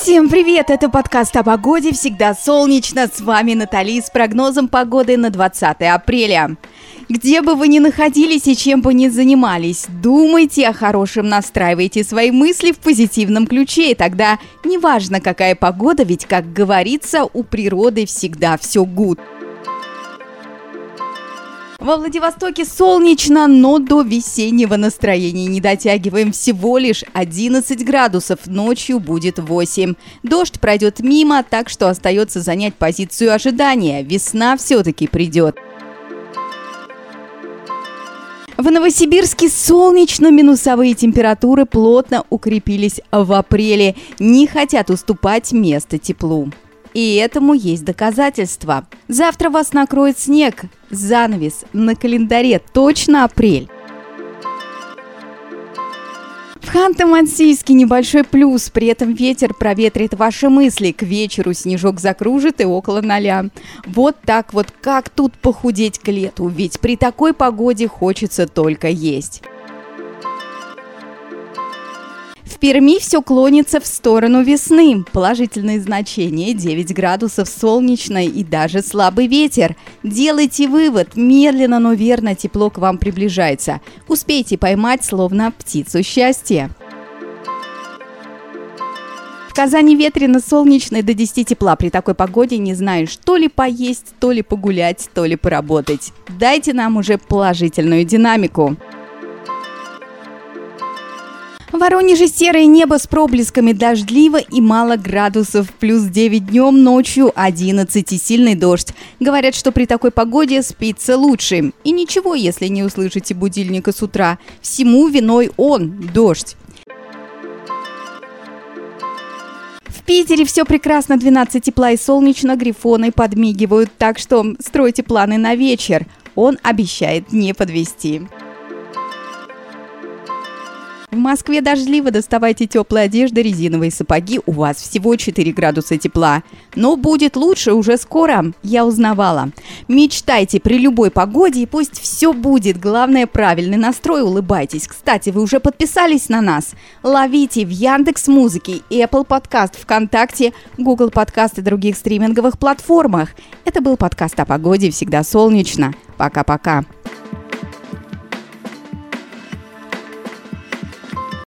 Всем привет! Это подкаст о погоде. Всегда солнечно. С вами Натали с прогнозом погоды на 20 апреля. Где бы вы ни находились и чем бы ни занимались, думайте о хорошем, настраивайте свои мысли в позитивном ключе, и тогда неважно, какая погода, ведь, как говорится, у природы всегда все гуд. Во Владивостоке солнечно, но до весеннего настроения не дотягиваем всего лишь 11 градусов, ночью будет 8. Дождь пройдет мимо, так что остается занять позицию ожидания. Весна все-таки придет. В Новосибирске солнечно-минусовые температуры плотно укрепились в апреле, не хотят уступать место теплу. И этому есть доказательства. Завтра вас накроет снег. Занавес на календаре точно апрель. В Ханты-Мансийске небольшой плюс, при этом ветер проветрит ваши мысли. К вечеру снежок закружит и около ноля. Вот так вот, как тут похудеть к лету, ведь при такой погоде хочется только есть. Перми все клонится в сторону весны. Положительные значения 9 градусов солнечно и даже слабый ветер. Делайте вывод, медленно, но верно тепло к вам приближается. Успейте поймать словно птицу счастья. В Казани ветрено, солнечно до 10 тепла. При такой погоде не знаешь, то ли поесть, то ли погулять, то ли поработать. Дайте нам уже положительную динамику. В Воронеже серое небо с проблесками дождливо и мало градусов. Плюс 9 днем, ночью 11 и сильный дождь. Говорят, что при такой погоде спится лучше. И ничего, если не услышите будильника с утра. Всему виной он – дождь. В Питере все прекрасно, 12 тепла и солнечно, грифоны подмигивают, так что стройте планы на вечер. Он обещает не подвести. В Москве дождливо, доставайте теплые одежды, резиновые сапоги, у вас всего 4 градуса тепла. Но будет лучше уже скоро, я узнавала. Мечтайте при любой погоде и пусть все будет. Главное правильный настрой, улыбайтесь. Кстати, вы уже подписались на нас? Ловите в Яндекс Музыке, Apple Podcast, ВКонтакте, Google Podcast и других стриминговых платформах. Это был подкаст о погоде «Всегда солнечно». Пока-пока.